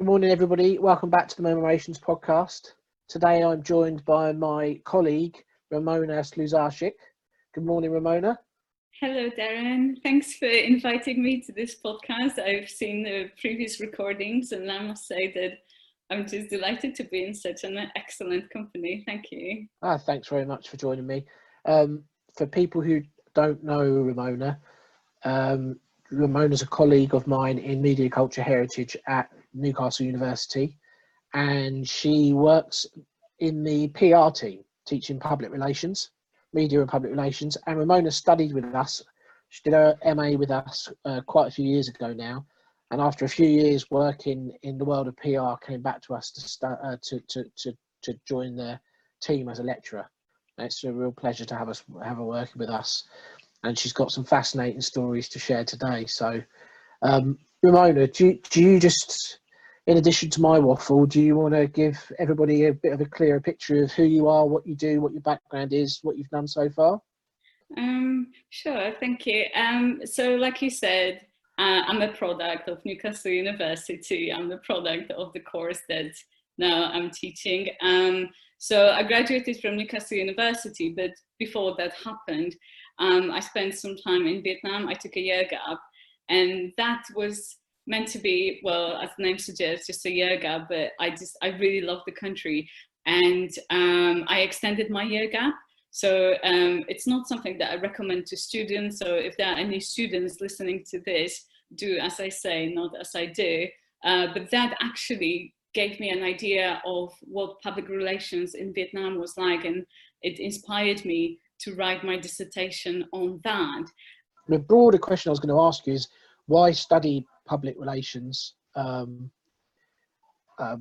Good morning, everybody. Welcome back to the Memorations podcast. Today I'm joined by my colleague, Ramona Slusarczyk. Good morning, Ramona. Hello, Darren. Thanks for inviting me to this podcast. I've seen the previous recordings and I must say that I'm just delighted to be in such an excellent company. Thank you. Ah, thanks very much for joining me. Um, for people who don't know Ramona, um, Ramona's a colleague of mine in Media Culture Heritage at Newcastle University, and she works in the PR team, teaching public relations, media and public relations. And Ramona studied with us. She did her MA with us uh, quite a few years ago now, and after a few years working in the world of PR, came back to us to start, uh, to, to to to join the team as a lecturer. And it's a real pleasure to have us have her working with us, and she's got some fascinating stories to share today. So, um, Ramona, do do you just in addition to my waffle, do you want to give everybody a bit of a clearer picture of who you are, what you do, what your background is, what you've done so far? Um, sure, thank you. Um, so, like you said, uh, I'm a product of Newcastle University. I'm the product of the course that now I'm teaching. Um, so, I graduated from Newcastle University, but before that happened, um, I spent some time in Vietnam. I took a year gap, and that was meant to be, well, as the name suggests, just a year gap, but I just, I really love the country. And um, I extended my year gap. So um, it's not something that I recommend to students. So if there are any students listening to this, do as I say, not as I do. Uh, but that actually gave me an idea of what public relations in Vietnam was like. And it inspired me to write my dissertation on that. The broader question I was going to ask is why study public relations um, uh,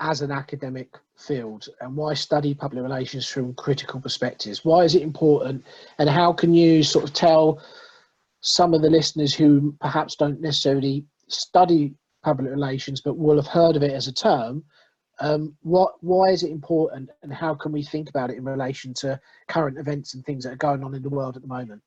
as an academic field and why study public relations from critical perspectives? Why is it important and how can you sort of tell some of the listeners who perhaps don't necessarily study public relations but will have heard of it as a term um, what why is it important and how can we think about it in relation to current events and things that are going on in the world at the moment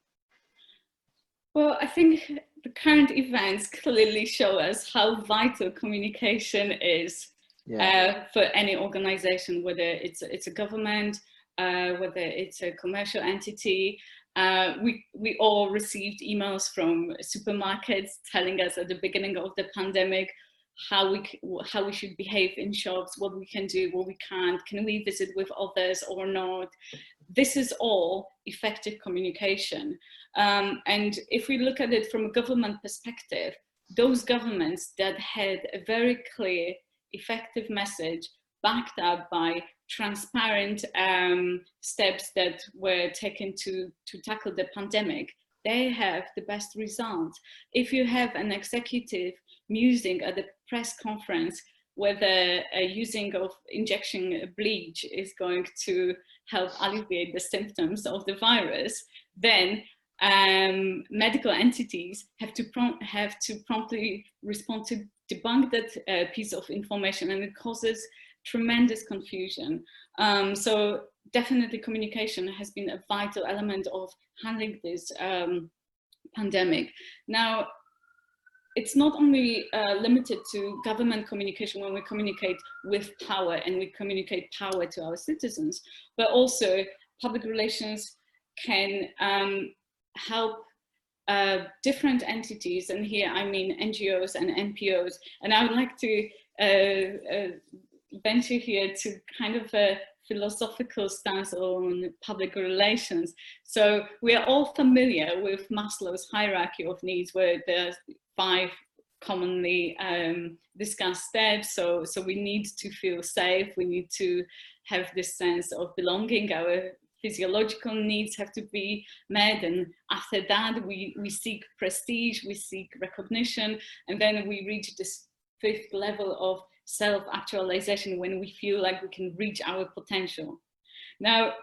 well i think the current events clearly show us how vital communication is yeah. uh, for any organization, whether it's it's a government, uh, whether it's a commercial entity. Uh, we we all received emails from supermarkets telling us at the beginning of the pandemic how we how we should behave in shops, what we can do, what we can't, can we visit with others or not. This is all effective communication. Um, and if we look at it from a government perspective, those governments that had a very clear, effective message backed up by transparent um, steps that were taken to, to tackle the pandemic, they have the best results. If you have an executive musing at a press conference whether using of injection bleach is going to help alleviate the symptoms of the virus, then um, medical entities have to have to promptly respond to debunk that uh, piece of information, and it causes tremendous confusion. Um, so definitely, communication has been a vital element of handling this um, pandemic. Now, it's not only uh, limited to government communication when we communicate with power and we communicate power to our citizens, but also public relations can um, help uh, different entities, and here I mean NGOs and NPOs. And I would like to uh, uh, venture here to kind of a philosophical stance on public relations. So we are all familiar with Maslow's hierarchy of needs, where there's five commonly um, discussed steps. So, so we need to feel safe. We need to have this sense of belonging. Our physiological needs have to be met and after that we, we seek prestige, we seek recognition and then we reach this fifth level of self-actualization when we feel like we can reach our potential. Now,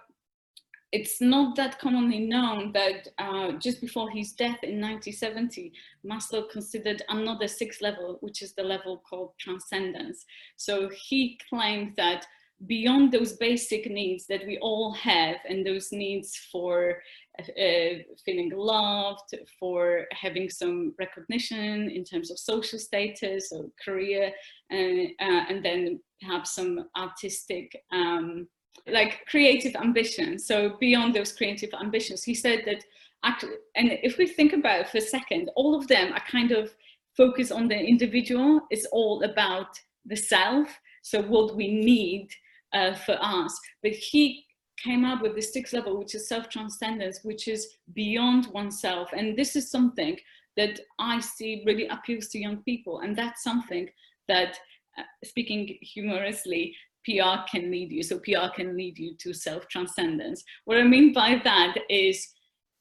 it's not that commonly known that uh, just before his death in 1970, Maslow considered another sixth level, which is the level called transcendence. So he claimed that beyond those basic needs that we all have and those needs for uh, feeling loved, for having some recognition in terms of social status or career, and, uh, and then perhaps some artistic, um, like creative ambition. So beyond those creative ambitions, he said that actually, and if we think about it for a second, all of them are kind of focused on the individual. It's all about the self. So what we need uh, for us. But he came up with the sixth level, which is self-transcendence, which is beyond oneself. And this is something that I see really appeals to young people. And that's something that, uh, speaking humorously, PR can lead you. So PR can lead you to self-transcendence. What I mean by that is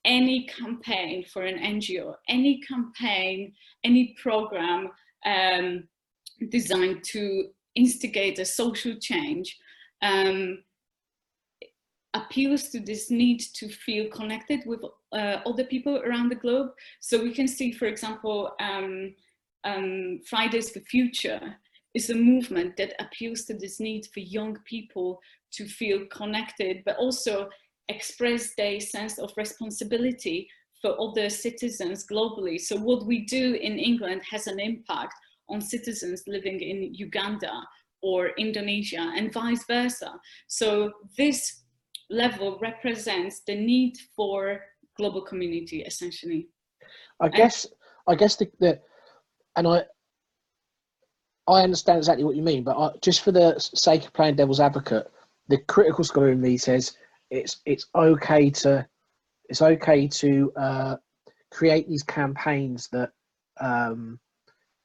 any campaign for an NGO, any campaign, any program um, designed to instigate a social change um, appeals to this need to feel connected with uh, other people around the globe. So we can see, for example, um, um, Fridays for Future is a movement that appeals to this need for young people to feel connected, but also express their sense of responsibility for other citizens globally. So what we do in England has an impact on citizens living in Uganda or Indonesia and vice versa. So this level represents the need for global community essentially. I guess I guess the, the and I I understand exactly what you mean, but I, just for the sake of playing devil's advocate, the critical scholar in me says it's it's okay to it's okay to uh, create these campaigns that um,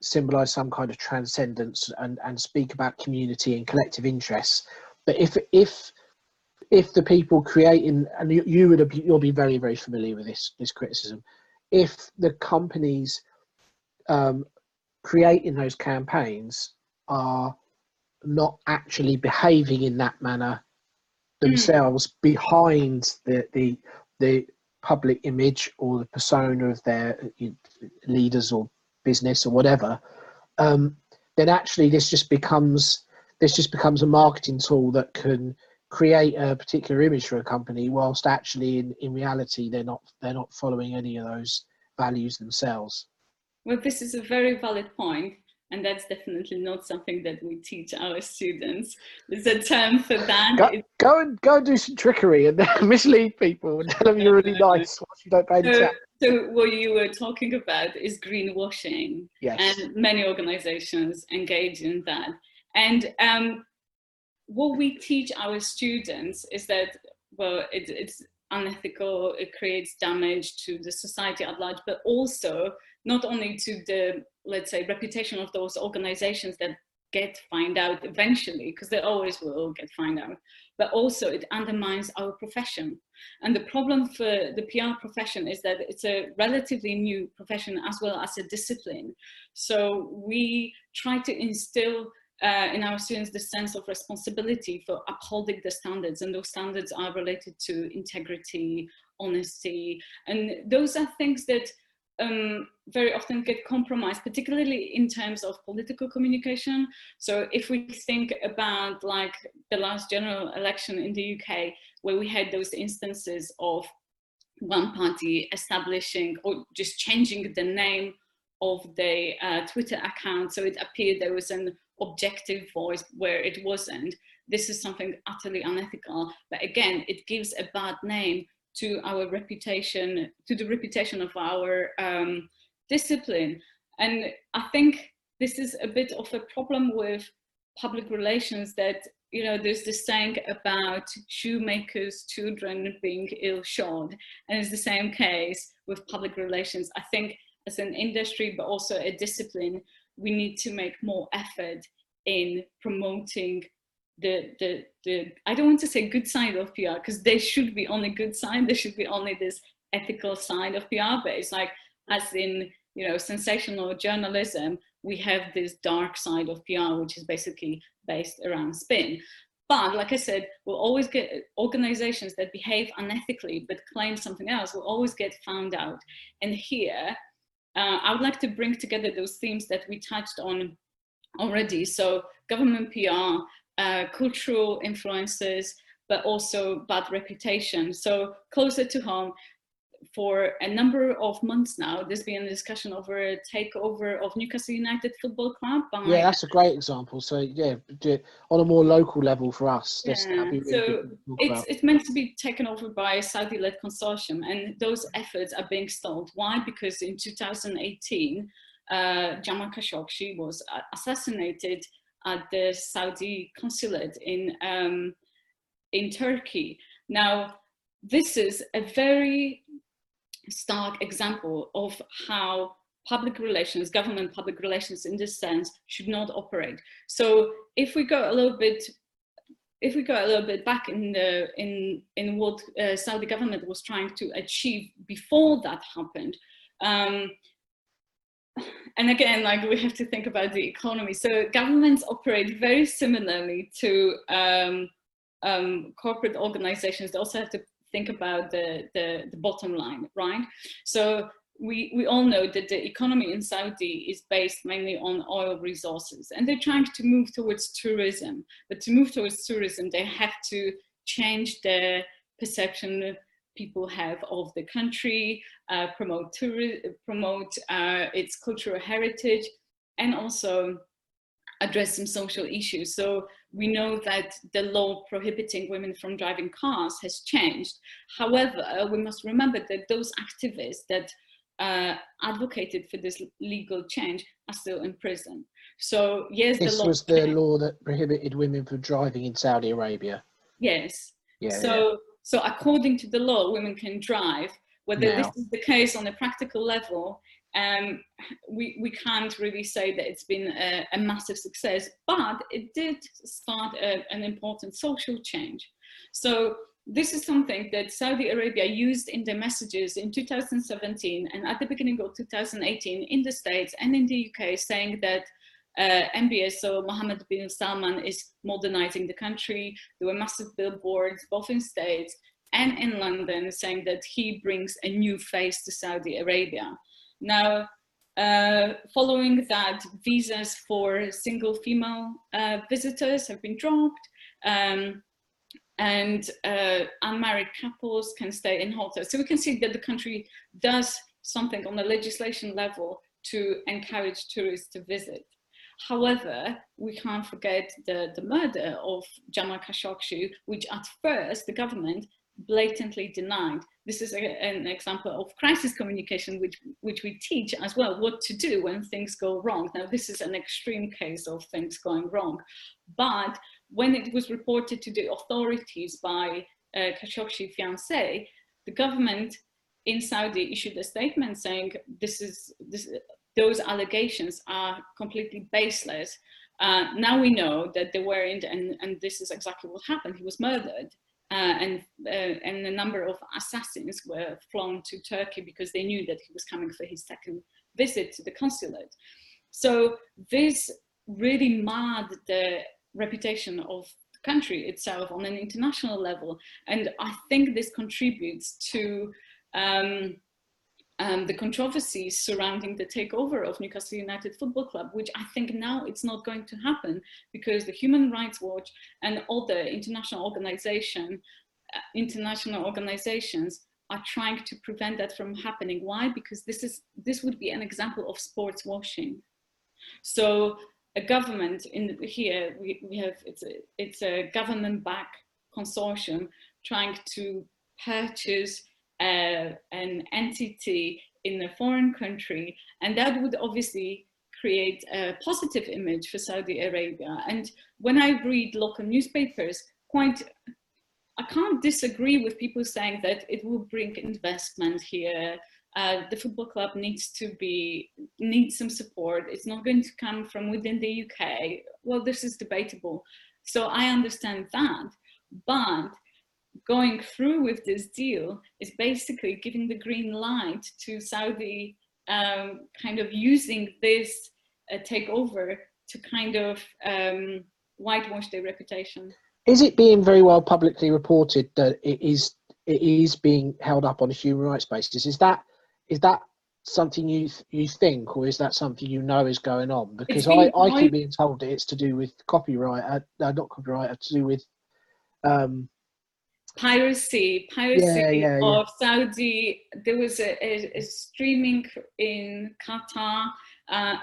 symbolize some kind of transcendence and, and speak about community and collective interests. But if if if the people creating and you, you would you'll be very very familiar with this this criticism, if the companies um, creating those campaigns are not actually behaving in that manner themselves mm. behind the the the public image or the persona of their leaders or business or whatever, um, then actually this just becomes this just becomes a marketing tool that can create a particular image for a company whilst actually in, in reality they're not they're not following any of those values themselves well this is a very valid point and that's definitely not something that we teach our students. There's a term for that. Go, go and go and do some trickery and mislead people and tell them you're really nice once you don't pay the so, so what you were talking about is greenwashing. Yes. And many organizations engage in that. And um, what we teach our students is that, well, it, it's unethical, it creates damage to the society at large, but also not only to the, let's say, reputation of those organizations that get find out eventually, because they always will get find out, but also it undermines our profession. And the problem for the PR profession is that it's a relatively new profession as well as a discipline. So we try to instill uh, in our students the sense of responsibility for upholding the standards and those standards are related to integrity, honesty, and those are things that um, very often get compromised, particularly in terms of political communication. So if we think about like the last general election in the UK, where we had those instances of one party establishing or just changing the name of the uh, Twitter account. So it appeared there was an objective voice where it wasn't. This is something utterly unethical. But again, it gives a bad name to our reputation, to the reputation of our um, discipline. And I think this is a bit of a problem with public relations that, you know, there's this saying about shoemakers' children being ill-shod. And it's the same case with public relations. I think as an industry, but also a discipline, we need to make more effort in promoting the the the I don't want to say good side of PR because there should be only good side. There should be only this ethical side of PR, but it's like as in you know sensational journalism, we have this dark side of PR, which is basically based around spin. But like I said, we'll always get organizations that behave unethically but claim something else will always get found out. And here, uh, I would like to bring together those themes that we touched on already. So government PR uh, cultural influences, but also bad reputation. So closer to home, for a number of months now, there's been a discussion over a takeover of Newcastle United Football Club. By, yeah, that's a great example. So yeah, on a more local level for us, yeah. Really so it's it's meant to be taken over by a Saudi-led consortium, and those efforts are being stalled. Why? Because in 2018, uh, Jamal Khashoggi was assassinated at the Saudi consulate in um, in Turkey. Now, this is a very stark example of how public relations, government public relations in this sense should not operate. So if we go a little bit if we go a little bit back in the in in what uh, Saudi government was trying to achieve before that happened, um, and again, like we have to think about the economy. So governments operate very similarly to um, um, corporate organizations. They also have to think about the, the, the bottom line, right? So we, we all know that the economy in Saudi is based mainly on oil resources and they're trying to move towards tourism. But to move towards tourism, they have to change their perception people have of the country, uh, promote, promote uh, its cultural heritage, and also address some social issues. So we know that the law prohibiting women from driving cars has changed. However, we must remember that those activists that uh, advocated for this legal change are still in prison. So yes, this the was the law that prohibited women from driving in Saudi Arabia. Yes. Yeah. So. So according to the law, women can drive. Whether now. this is the case on a practical level um, we, we can't really say that it's been a, a massive success, but it did start a, an important social change. So this is something that Saudi Arabia used in their messages in 2017 and at the beginning of 2018 in the States and in the UK saying that uh, MBS, so Mohammed bin Salman is modernizing the country. There were massive billboards both in states and in London saying that he brings a new face to Saudi Arabia. Now, uh, following that, visas for single female uh, visitors have been dropped um, and uh, unmarried couples can stay in hotels. So we can see that the country does something on the legislation level to encourage tourists to visit. However, we can't forget the, the murder of Jamal Khashoggi, which at first the government blatantly denied. This is a, an example of crisis communication, which, which we teach as well, what to do when things go wrong. Now, this is an extreme case of things going wrong. But when it was reported to the authorities by uh, Khashoggi's fiancé, the government in Saudi issued a statement saying this is this, those allegations are completely baseless. Uh, now we know that they weren't, and, and this is exactly what happened. He was murdered uh, and, uh, and a number of assassins were flown to Turkey because they knew that he was coming for his second visit to the consulate. So this really marred the reputation of the country itself on an international level. And I think this contributes to um, um, the controversies surrounding the takeover of Newcastle United Football Club, which I think now it's not going to happen because the Human Rights Watch and other international organization, uh, international organizations are trying to prevent that from happening. Why? Because this is this would be an example of sports washing. So a government in here we, we have it's a it's a government backed consortium trying to purchase uh, an entity in a foreign country, and that would obviously create a positive image for Saudi Arabia. And when I read local newspapers, quite I can't disagree with people saying that it will bring investment here. Uh, the football club needs to be needs some support. It's not going to come from within the UK. Well, this is debatable. So I understand that, but going through with this deal is basically giving the green light to Saudi um, kind of using this uh, takeover to kind of um, whitewash their reputation. Is it being very well publicly reported that it is it is being held up on a human rights basis? Is that is that something you you think, or is that something you know is going on? Because I, I keep being told that it's to do with copyright, uh, not copyright, uh, to do with um, piracy, piracy yeah, yeah, of. Saudi. There was a, a, a streaming in Qatar. Uh,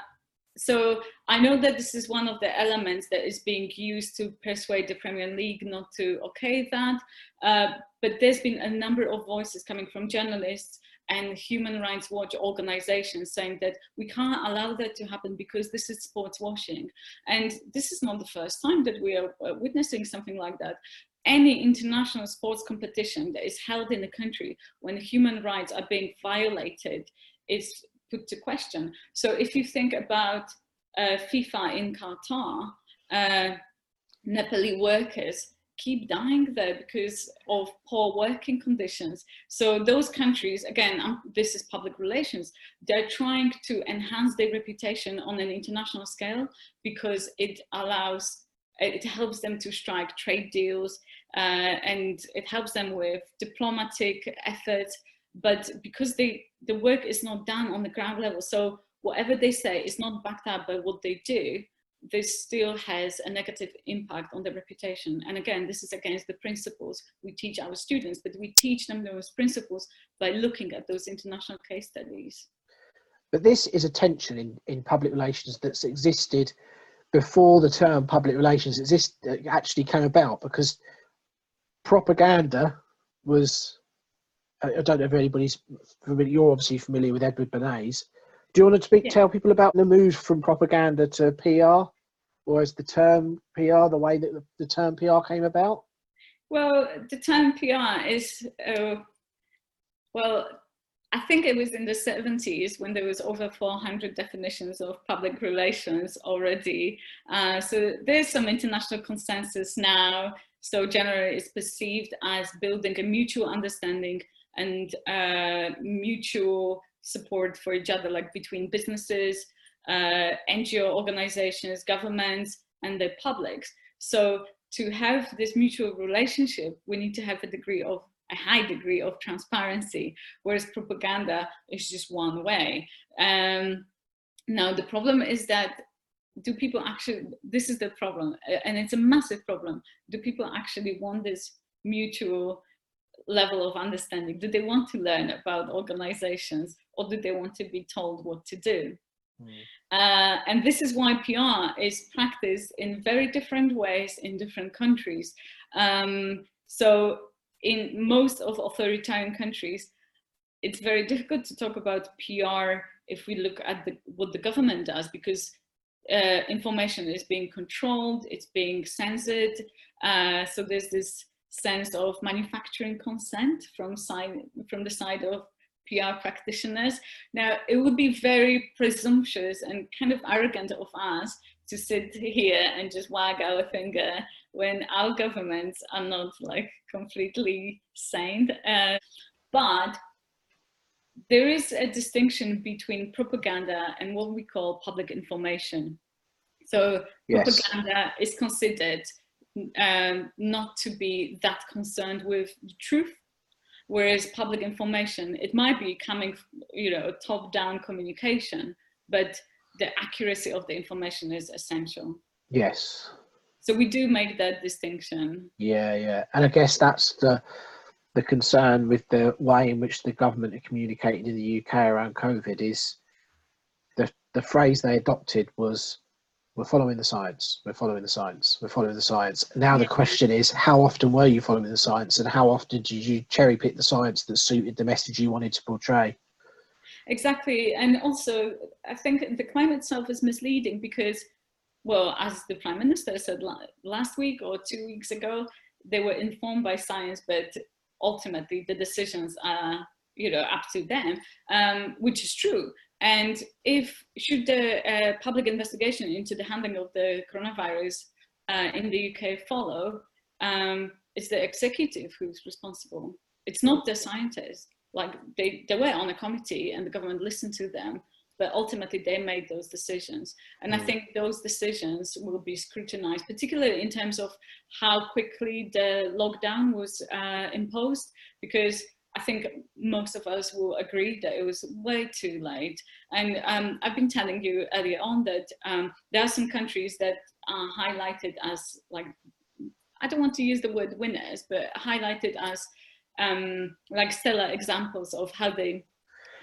so I know that this is one of the elements that is being used to persuade the Premier League not to okay that. Uh, but there's been a number of voices coming from journalists and human rights watch organizations saying that we can't allow that to happen because this is sports washing. And this is not the first time that we are uh, witnessing something like that. Any international sports competition that is held in a country when human rights are being violated is put to question. So if you think about uh, FIFA in Qatar, uh, Nepali workers keep dying there because of poor working conditions. So those countries, again, um, this is public relations, they're trying to enhance their reputation on an international scale because it allows, it helps them to strike trade deals uh, and it helps them with diplomatic efforts. But because they, the work is not done on the ground level, so whatever they say is not backed up by what they do, this still has a negative impact on their reputation. And again, this is against the principles we teach our students, but we teach them those principles by looking at those international case studies. But this is a tension in, in public relations that's existed before the term public relations exist, uh, actually came about because propaganda was, I don't know if anybody's familiar, you're obviously familiar with Edward Bernays. Do you want to speak, yeah. tell people about the move from propaganda to PR? Or is the term PR the way that the, the term PR came about? Well, the term PR is, uh, well, I think it was in the 70s when there was over 400 definitions of public relations already. Uh, so there's some international consensus now. So generally it's perceived as building a mutual understanding and uh, mutual support for each other, like between businesses, uh, NGO organizations, governments, and the publics. So to have this mutual relationship, we need to have a degree of a high degree of transparency, whereas propaganda is just one way. Um, now, the problem is that do people actually, this is the problem, and it's a massive problem. Do people actually want this mutual level of understanding? Do they want to learn about organizations or do they want to be told what to do? Mm. Uh, and this is why PR is practiced in very different ways in different countries. Um, so in most of authoritarian countries, it's very difficult to talk about PR if we look at the, what the government does because uh, information is being controlled, it's being censored. Uh, so there's this sense of manufacturing consent from side from the side of PR practitioners. Now, it would be very presumptuous and kind of arrogant of us to sit here and just wag our finger when our governments are not like completely sane. Uh, but there is a distinction between propaganda and what we call public information. So yes. propaganda is considered um, not to be that concerned with the truth whereas public information it might be coming you know top down communication but the accuracy of the information is essential. Yes. So we do make that distinction. Yeah yeah. And i guess that's the the concern with the way in which the government are communicating in the uk around covid is the the phrase they adopted was we're following the science, we're following the science, we're following the science. Now the question is, how often were you following the science and how often did you cherry pick the science that suited the message you wanted to portray? Exactly. And also, I think the claim itself is misleading because, well, as the Prime Minister said last week or two weeks ago, they were informed by science, but ultimately the decisions are, you know, up to them, um, which is true. And if should the uh, public investigation into the handling of the coronavirus uh, in the UK follow, um, it's the executive who's responsible. It's not the scientists. Like they, they were on a committee and the government listened to them, but ultimately they made those decisions. And mm. I think those decisions will be scrutinized, particularly in terms of how quickly the lockdown was uh, imposed, because I think most of us will agree that it was way too late. And um, I've been telling you earlier on that um, there are some countries that are highlighted as like, I don't want to use the word winners, but highlighted as um, like stellar examples of how they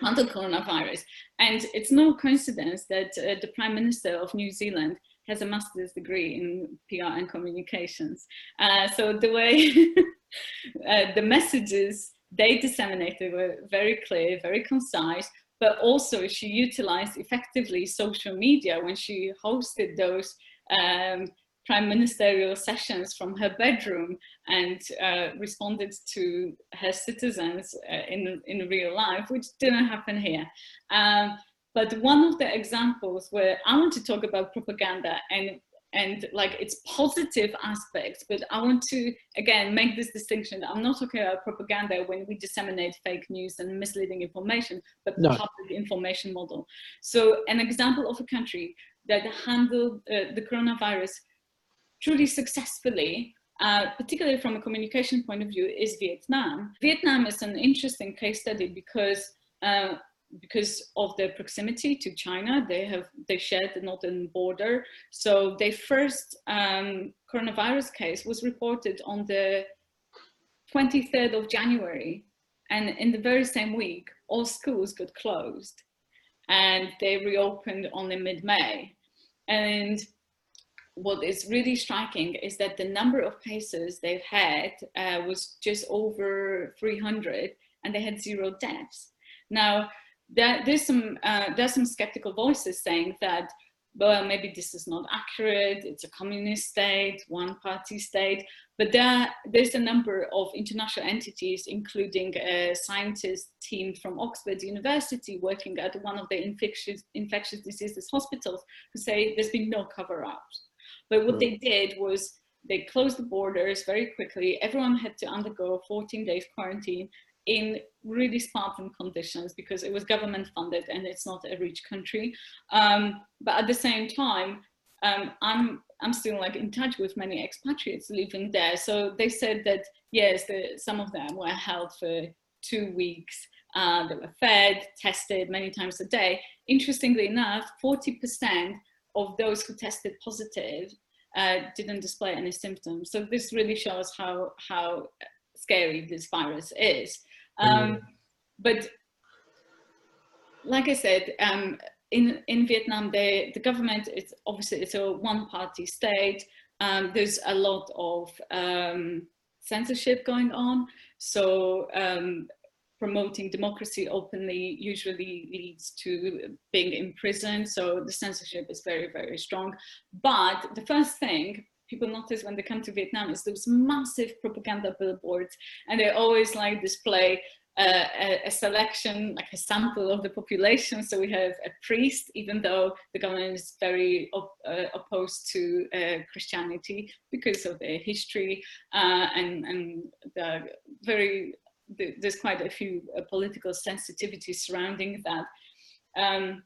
handle coronavirus. And it's no coincidence that uh, the Prime Minister of New Zealand has a master's degree in PR and communications. Uh, so the way uh, the messages they disseminated were very clear, very concise, but also she utilized effectively social media when she hosted those um, prime ministerial sessions from her bedroom and uh, responded to her citizens uh, in, in real life, which didn't happen here. Um, but one of the examples where I want to talk about propaganda and and like its positive aspects, but I want to again make this distinction. I'm not talking about propaganda when we disseminate fake news and misleading information, but no. public information model. So an example of a country that handled uh, the coronavirus truly successfully uh, particularly from a communication point of view, is Vietnam. Vietnam is an interesting case study because uh, because of their proximity to China, they have they shared the northern border. So their first um, coronavirus case was reported on the 23rd of January, and in the very same week, all schools got closed, and they reopened only mid-May. And what is really striking is that the number of cases they've had uh, was just over 300, and they had zero deaths. Now there, there's some uh, there's some skeptical voices saying that well maybe this is not accurate it's a communist state one party state but there there's a number of international entities including a scientist team from oxford university working at one of the infectious infectious diseases hospitals who say there's been no cover up but what they did was they closed the borders very quickly everyone had to undergo 14 days quarantine in really spartan conditions because it was government funded and it's not a rich country. Um, but at the same time, um, I'm I'm still like in touch with many expatriates living there. So they said that yes, the, some of them were held for two weeks. Uh, they were fed, tested many times a day. Interestingly enough, 40% of those who tested positive uh, didn't display any symptoms. So this really shows how how scary this virus is. Um, but like I said, um, in in Vietnam, the the government it's obviously it's a one party state. Um, there's a lot of um, censorship going on. So um, promoting democracy openly usually leads to being imprisoned. So the censorship is very very strong. But the first thing people notice when they come to Vietnam is those massive propaganda billboards, and they always like display uh, a, a, selection, like a sample of the population. So we have a priest, even though the government is very op uh, opposed to uh, Christianity because of their history uh, and, and the very, there's quite a few uh, political sensitivities surrounding that. Um,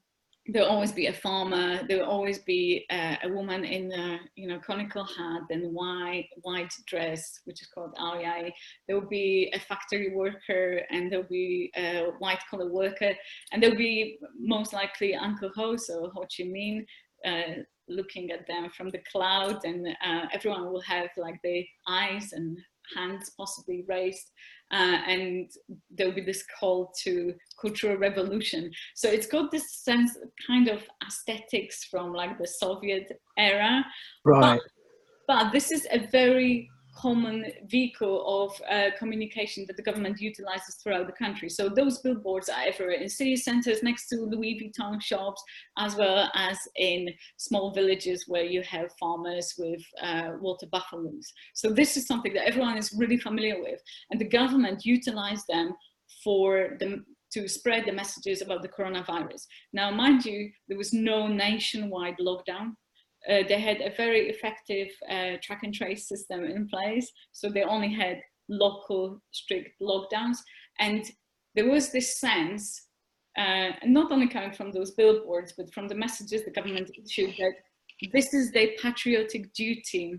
there'll always be a farmer, there'll always be uh, a woman in a you know conical hat and white white dress, which is called ao dai. There'll be a factory worker and there'll be a white collar worker, and there'll be most likely Uncle Ho, so Ho Chi Minh, uh, looking at them from the cloud, and uh, everyone will have like the eyes and hands possibly raised uh, and there'll be this call to cultural revolution. So it's got this sense of kind of aesthetics from like the Soviet era. Right. But, but this is a very common vehicle of uh, communication that the government utilizes throughout the country. So those billboards are everywhere in city centers next to Louis Vuitton shops, as well as in small villages where you have farmers with uh, water buffaloes. So this is something that everyone is really familiar with. And the government utilized them for the to spread the messages about the coronavirus. Now, mind you, there was no nationwide lockdown uh, they had a very effective uh, track and trace system in place. So they only had local strict lockdowns. And there was this sense, uh, not only coming from those billboards, but from the messages the government issued that this is their patriotic duty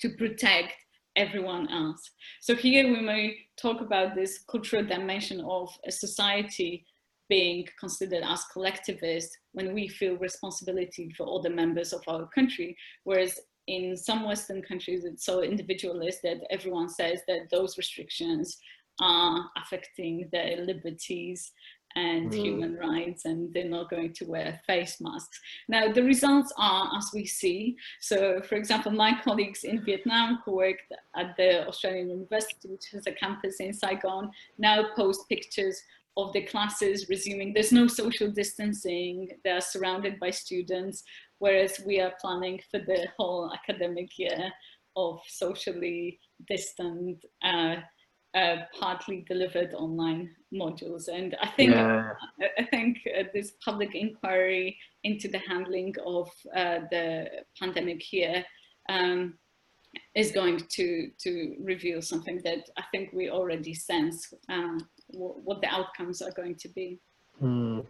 to protect everyone else. So here we may talk about this cultural dimension of a society being considered as collectivist when we feel responsibility for all the members of our country, whereas in some Western countries it's so individualist that everyone says that those restrictions are affecting their liberties and mm. human rights and they're not going to wear face masks. Now the results are as we see. So for example, my colleagues in Vietnam who worked at the Australian University, which has a campus in Saigon, now post pictures of the classes resuming. There's no social distancing. They are surrounded by students, whereas we are planning for the whole academic year of socially distant uh, uh, partly delivered online modules. And I think yeah. I think uh, this public inquiry into the handling of uh, the pandemic here um, is going to to reveal something that I think we already sense uh, what the outcomes are going to be. Mm.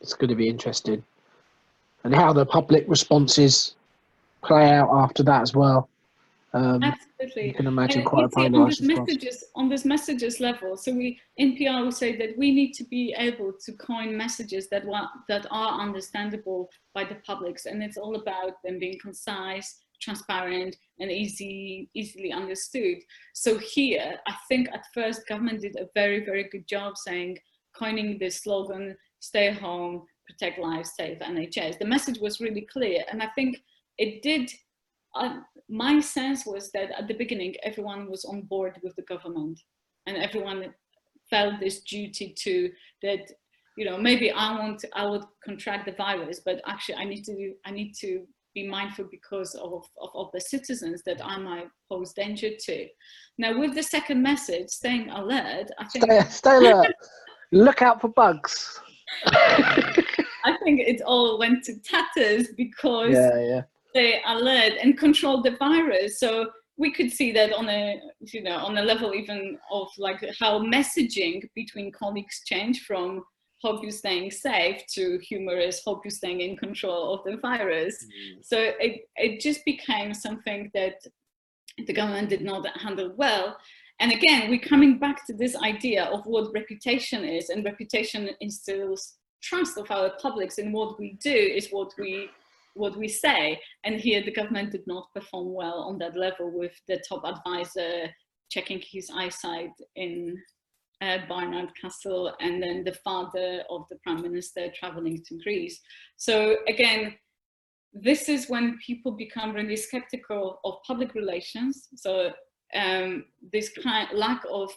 It's going to be interesting, and how the public responses play out after that as well. Um, Absolutely. You can imagine and quite a polarized on this messages on this messages level. So we in PR we say that we need to be able to coin messages that that are understandable by the publics, and it's all about them being concise, transparent, and easy easily understood. So here, I think at first government did a very very good job saying coining the slogan "Stay home, protect lives, save NHS." The message was really clear, and I think it did uh, my sense was that at the beginning, everyone was on board with the government and everyone felt this duty to that, you know, maybe I want, I would contract the virus, but actually I need to, I need to be mindful because of, of, of the citizens that I might pose danger to. Now with the second message, staying alert, I think- Stay, stay alert, look out for bugs. I think it all went to tatters because yeah, yeah stay alert and control the virus. So we could see that on a you know on a level even of like how messaging between colleagues change from hope you're staying safe to humorous hope you're staying in control of the virus mm. so it, it just became something that the government did not handle well and again we're coming back to this idea of what reputation is and reputation instills trust of our publics in what we do is what we what we say. And here the government did not perform well on that level with the top advisor checking his eyesight in uh, Barnard Castle and then the father of the prime minister traveling to Greece. So again, this is when people become really skeptical of public relations. So um, this kind lack of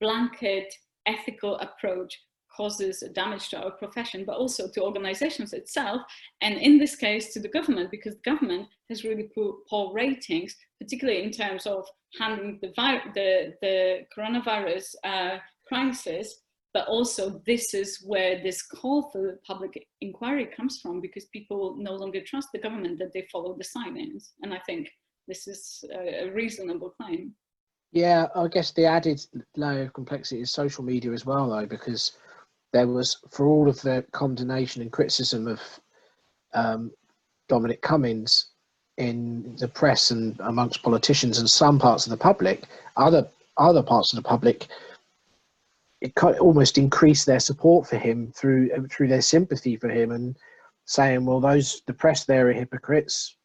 blanket ethical approach causes damage to our profession, but also to organizations itself, and in this case to the government, because the government has really poor, ratings, particularly in terms of handling the, the, the coronavirus uh, crisis, but also this is where this call for public inquiry comes from, because people no longer trust the government that they follow the silence. And I think this is a reasonable claim. Yeah, I guess the added layer of complexity is social media as well, though, because there was, for all of the condemnation and criticism of um, Dominic Cummings in the press and amongst politicians and some parts of the public, other other parts of the public, it almost increased their support for him through through their sympathy for him and saying, well, those the press there are hypocrites,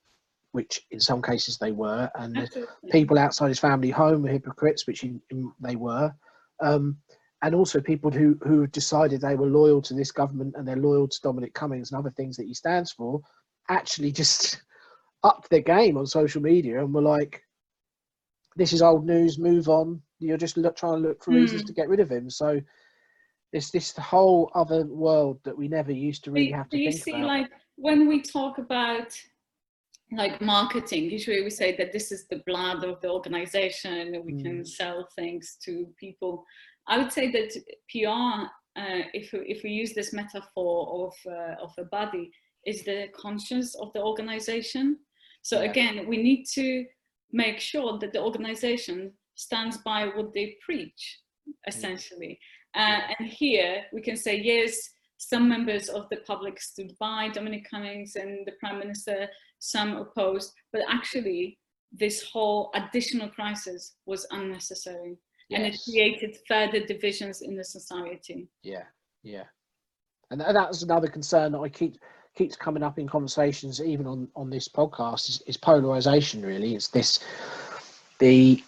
which in some cases they were, and the people outside his family home were hypocrites, which in, in, they were. Um, and also people who who decided they were loyal to this government and they're loyal to Dominic Cummings and other things that he stands for, actually just upped their game on social media and were like, "This is old news. Move on. You're just look, trying to look for mm. reasons to get rid of him." So it's this whole other world that we never used to really have to. Do you see, about. like when we talk about like marketing usually we say that this is the blood of the organization we mm. can sell things to people I would say that PR, uh, if, if we use this metaphor of, uh, of a body, is the conscience of the organization. So yeah. again, we need to make sure that the organization stands by what they preach, essentially. Uh, and here we can say, yes, some members of the public stood by Dominic Cummings and the Prime Minister, some opposed, but actually this whole additional crisis was unnecessary yes. and it created further divisions in the society. Yeah, yeah. And that's another concern that I keep keeps coming up in conversations, even on on this podcast, is, is polarization. Really, it's this the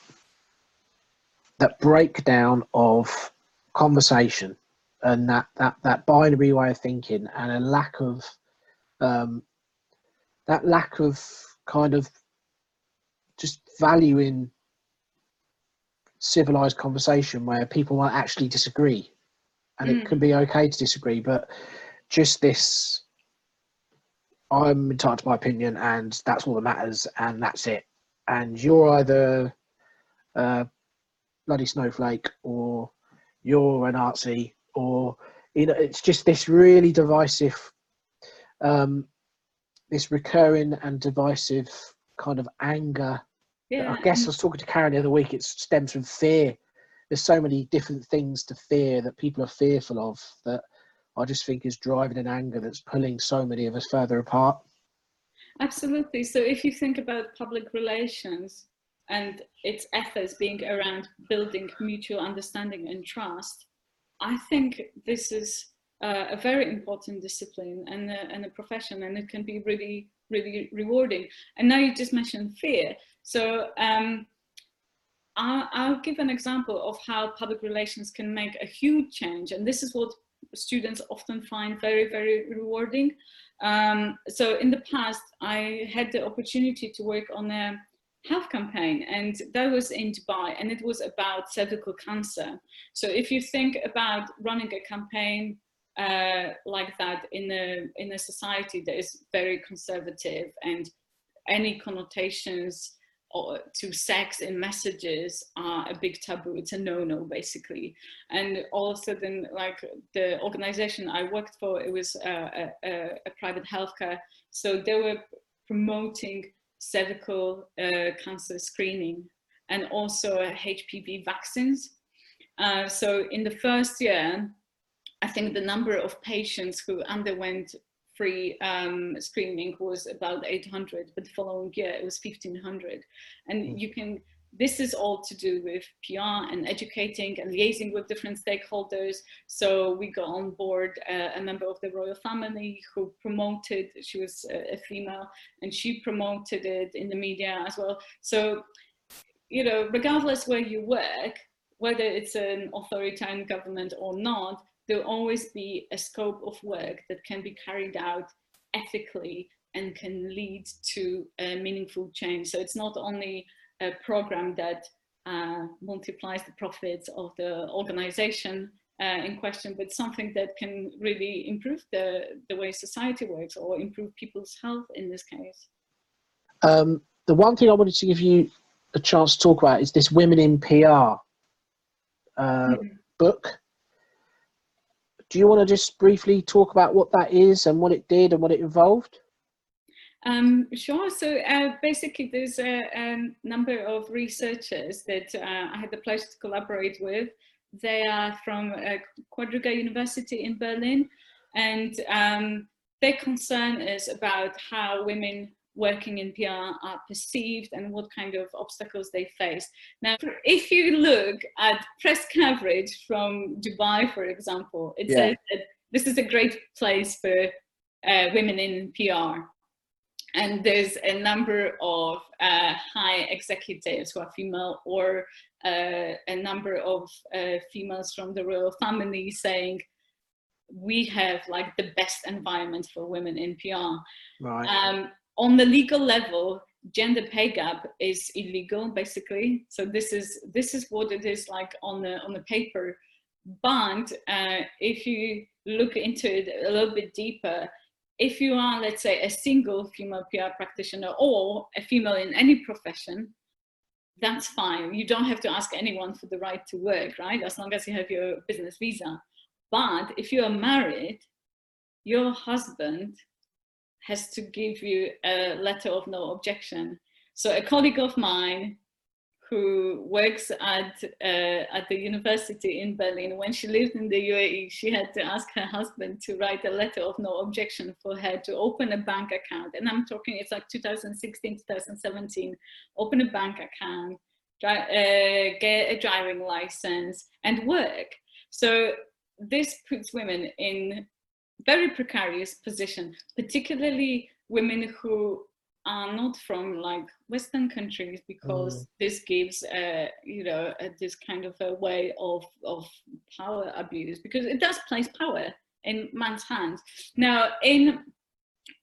that breakdown of conversation and that that that binary way of thinking and a lack of um, that lack of kind of just valuing civilized conversation where people might actually disagree and mm. it can be okay to disagree but just this i'm entitled to my opinion and that's all that matters and that's it and you're either a bloody snowflake or you're an artsy or you know it's just this really divisive um this recurring and divisive kind of anger yeah. I guess I was talking to Karen the other week. It stems from fear. There's so many different things to fear that people are fearful of that I just think is driving an anger that's pulling so many of us further apart. Absolutely. So if you think about public relations and its efforts being around building mutual understanding and trust, I think this is uh, a very important discipline and a, and a profession, and it can be really, really rewarding. And now you just mentioned fear. So um, I'll, I'll, give an example of how public relations can make a huge change. And this is what students often find very, very rewarding. Um, so in the past, I had the opportunity to work on a health campaign and that was in Dubai and it was about cervical cancer. So if you think about running a campaign uh, like that in a, in a society that is very conservative and any connotations or to sex in messages are a big taboo. It's a no-no basically. And all of a sudden, like the organization I worked for, it was a, a, a private healthcare. So they were promoting cervical uh, cancer screening and also HPV vaccines. Uh, so in the first year, I think the number of patients who underwent free um, screening was about 800, but the following year it was 1500. And mm. you can, this is all to do with PR and educating and liaising with different stakeholders. So we got on board uh, a member of the royal family who promoted, she was a, female, and she promoted it in the media as well. So, you know, regardless where you work, whether it's an authoritarian government or not, there'll always be a scope of work that can be carried out ethically and can lead to a meaningful change. So it's not only a program that uh, multiplies the profits of the organization uh, in question, but something that can really improve the, the way society works or improve people's health in this case. Um, the one thing I wanted to give you a chance to talk about is this Women in PR uh, mm -hmm. book do you want to just briefly talk about what that is and what it did and what it involved? Um, sure. So uh, basically, there's a, a, number of researchers that uh, I had the pleasure to collaborate with. They are from uh, Quadriga University in Berlin, and um, their concern is about how women working in PR are perceived and what kind of obstacles they face. Now, if you look at press coverage from Dubai, for example, it yeah. says that this is a great place for uh, women in PR. And there's a number of uh, high executives who are female or uh, a number of uh, females from the royal family saying, we have like the best environment for women in PR. Right. Um, on the legal level, gender pay gap is illegal, basically. So this is this is what it is like on the on the paper. But uh, if you look into it a little bit deeper, if you are, let's say, a single female PR practitioner or a female in any profession, that's fine. You don't have to ask anyone for the right to work, right? As long as you have your business visa. But if you are married, your husband has to give you a letter of no objection. So a colleague of mine who works at uh, at the university in Berlin. When she lived in the UAE, she had to ask her husband to write a letter of no objection for her to open a bank account. And I'm talking, it's like 2016, 2017. Open a bank account, dri- uh, get a driving license, and work. So this puts women in very precarious position, particularly women who are not from like Western countries because mm. this gives, uh, you know, uh, this kind of a way of, of power abuse because it does place power in man's hands. Now, in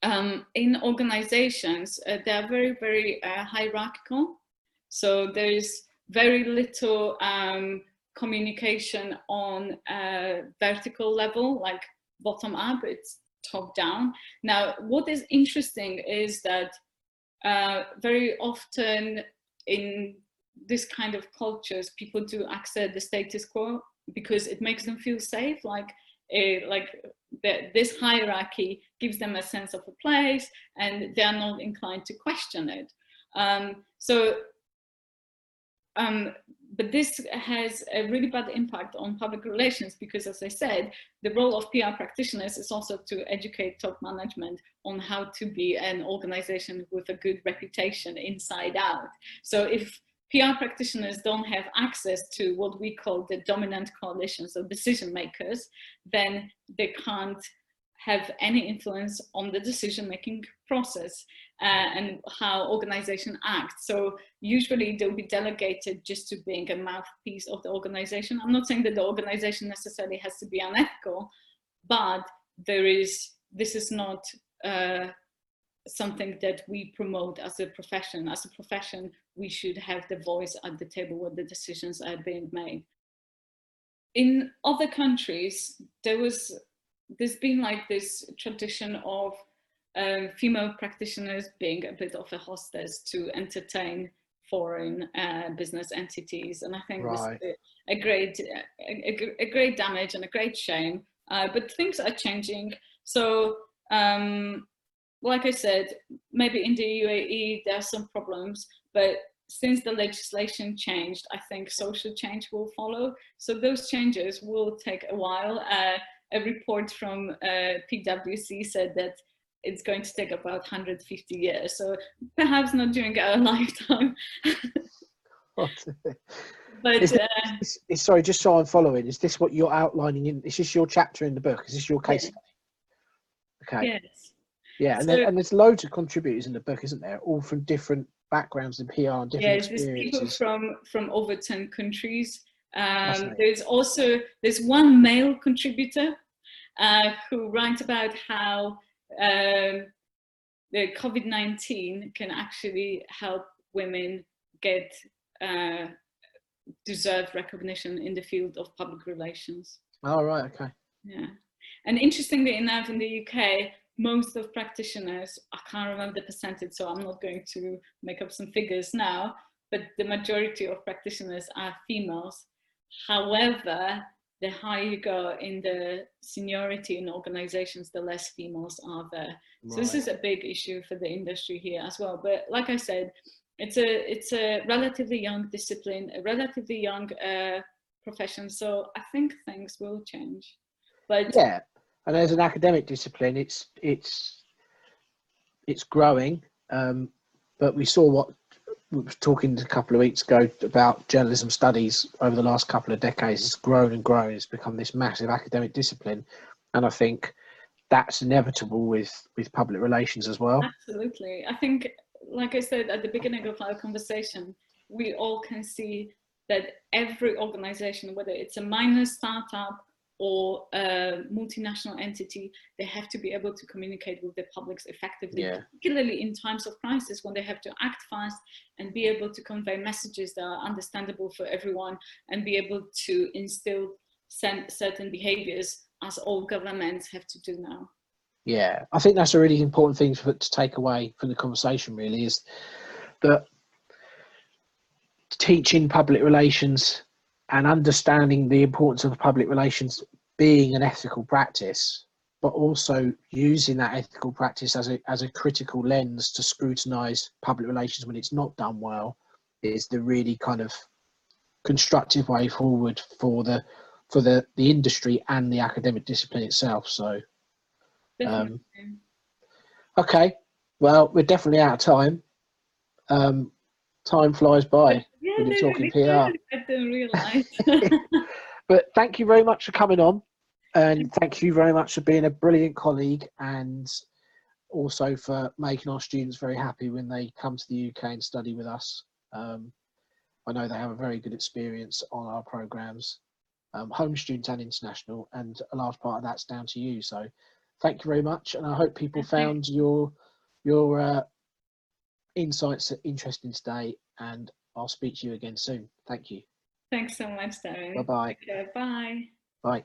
um, in organizations, uh, they are very, very uh, hierarchical. So there is very little um, communication on a vertical level, like bottom up, it's top down. Now, what is interesting is that uh, very often in this kind of cultures, people do accept the status quo because it makes them feel safe. Like, a, like the, this hierarchy gives them a sense of a place, and they are not inclined to question it. Um, so um, but this has a really bad impact on public relations because, as I said, the role of PR practitioners is also to educate top management on how to be an organization with a good reputation inside out. So if PR practitioners don't have access to what we call the dominant coalitions of decision makers, then they can't have any influence on the decision making process uh, and how organization acts. So usually they'll be delegated just to being a mouthpiece of the organization. I'm not saying that the organization necessarily has to be unethical, but there is, this is not uh, something that we promote as a profession. As a profession, we should have the voice at the table where the decisions are being made. In other countries, there was, there's been like this tradition of um, female practitioners being a bit of a hostess to entertain foreign uh, business entities. And I think right. this is a great, a, a, great damage and a great shame. Uh, but things are changing. So, um, like I said, maybe in the UAE there are some problems, but since the legislation changed, I think social change will follow. So those changes will take a while. Uh, a report from uh, PwC said that it's going to take about 150 years. So perhaps not during our lifetime. but is uh, this, is, sorry, just so I'm following, is this what you're outlining in? Is this your chapter in the book? Is this your case study? Okay. Yes. Yeah, and, so, then, and there's loads of contributors in the book, isn't there? All from different backgrounds in PR and different yes, experiences. there's people from from over 10 countries. Um, there's also there's one male contributor uh, who writes about how um, the COVID 19 can actually help women get uh, deserved recognition in the field of public relations. Oh, right, okay. Yeah. And interestingly enough, in the UK, most of practitioners, I can't remember the percentage, so I'm not going to make up some figures now, but the majority of practitioners are females. However, the higher you go in the seniority in organizations, the less females are there. Right. So this is a big issue for the industry here as well. But like I said, it's a it's a relatively young discipline, a relatively young uh, profession. So I think things will change. But yeah, and as an academic discipline, it's it's it's growing. Um, but we saw what we were talking a couple of weeks ago about journalism studies over the last couple of decades. It's grown and grown. It's become this massive academic discipline, and I think that's inevitable with with public relations as well. Absolutely, I think, like I said at the beginning of our conversation, we all can see that every organization, whether it's a minor startup or a multinational entity, they have to be able to communicate with the publics effectively, yeah. particularly in times of crisis when they have to act fast and be able to convey messages that are understandable for everyone and be able to instill certain behaviors as all governments have to do now. Yeah, I think that's a really important thing for, to take away from the conversation. Really, is that teaching public relations and understanding the importance of public relations being an ethical practice, but also using that ethical practice as a, as a critical lens to scrutinize public relations when it's not done well is the really kind of constructive way forward for the for the the industry and the academic discipline itself. So, um, okay, well, we're definitely out of time. Um, time flies by yeah, when you're talking PR. I didn't realise. but thank you very much for coming on, and thank you very much for being a brilliant colleague and also for making our students very happy when they come to the UK and study with us. Um, I know they have a very good experience on our programs, um, home students and international, and a large part of that's down to you. So thank you very much, and I hope people found your your uh, insights interesting today, and I'll speak to you again soon. Thank you. Thanks so much, Darren. Bye-bye. Okay, bye. Bye.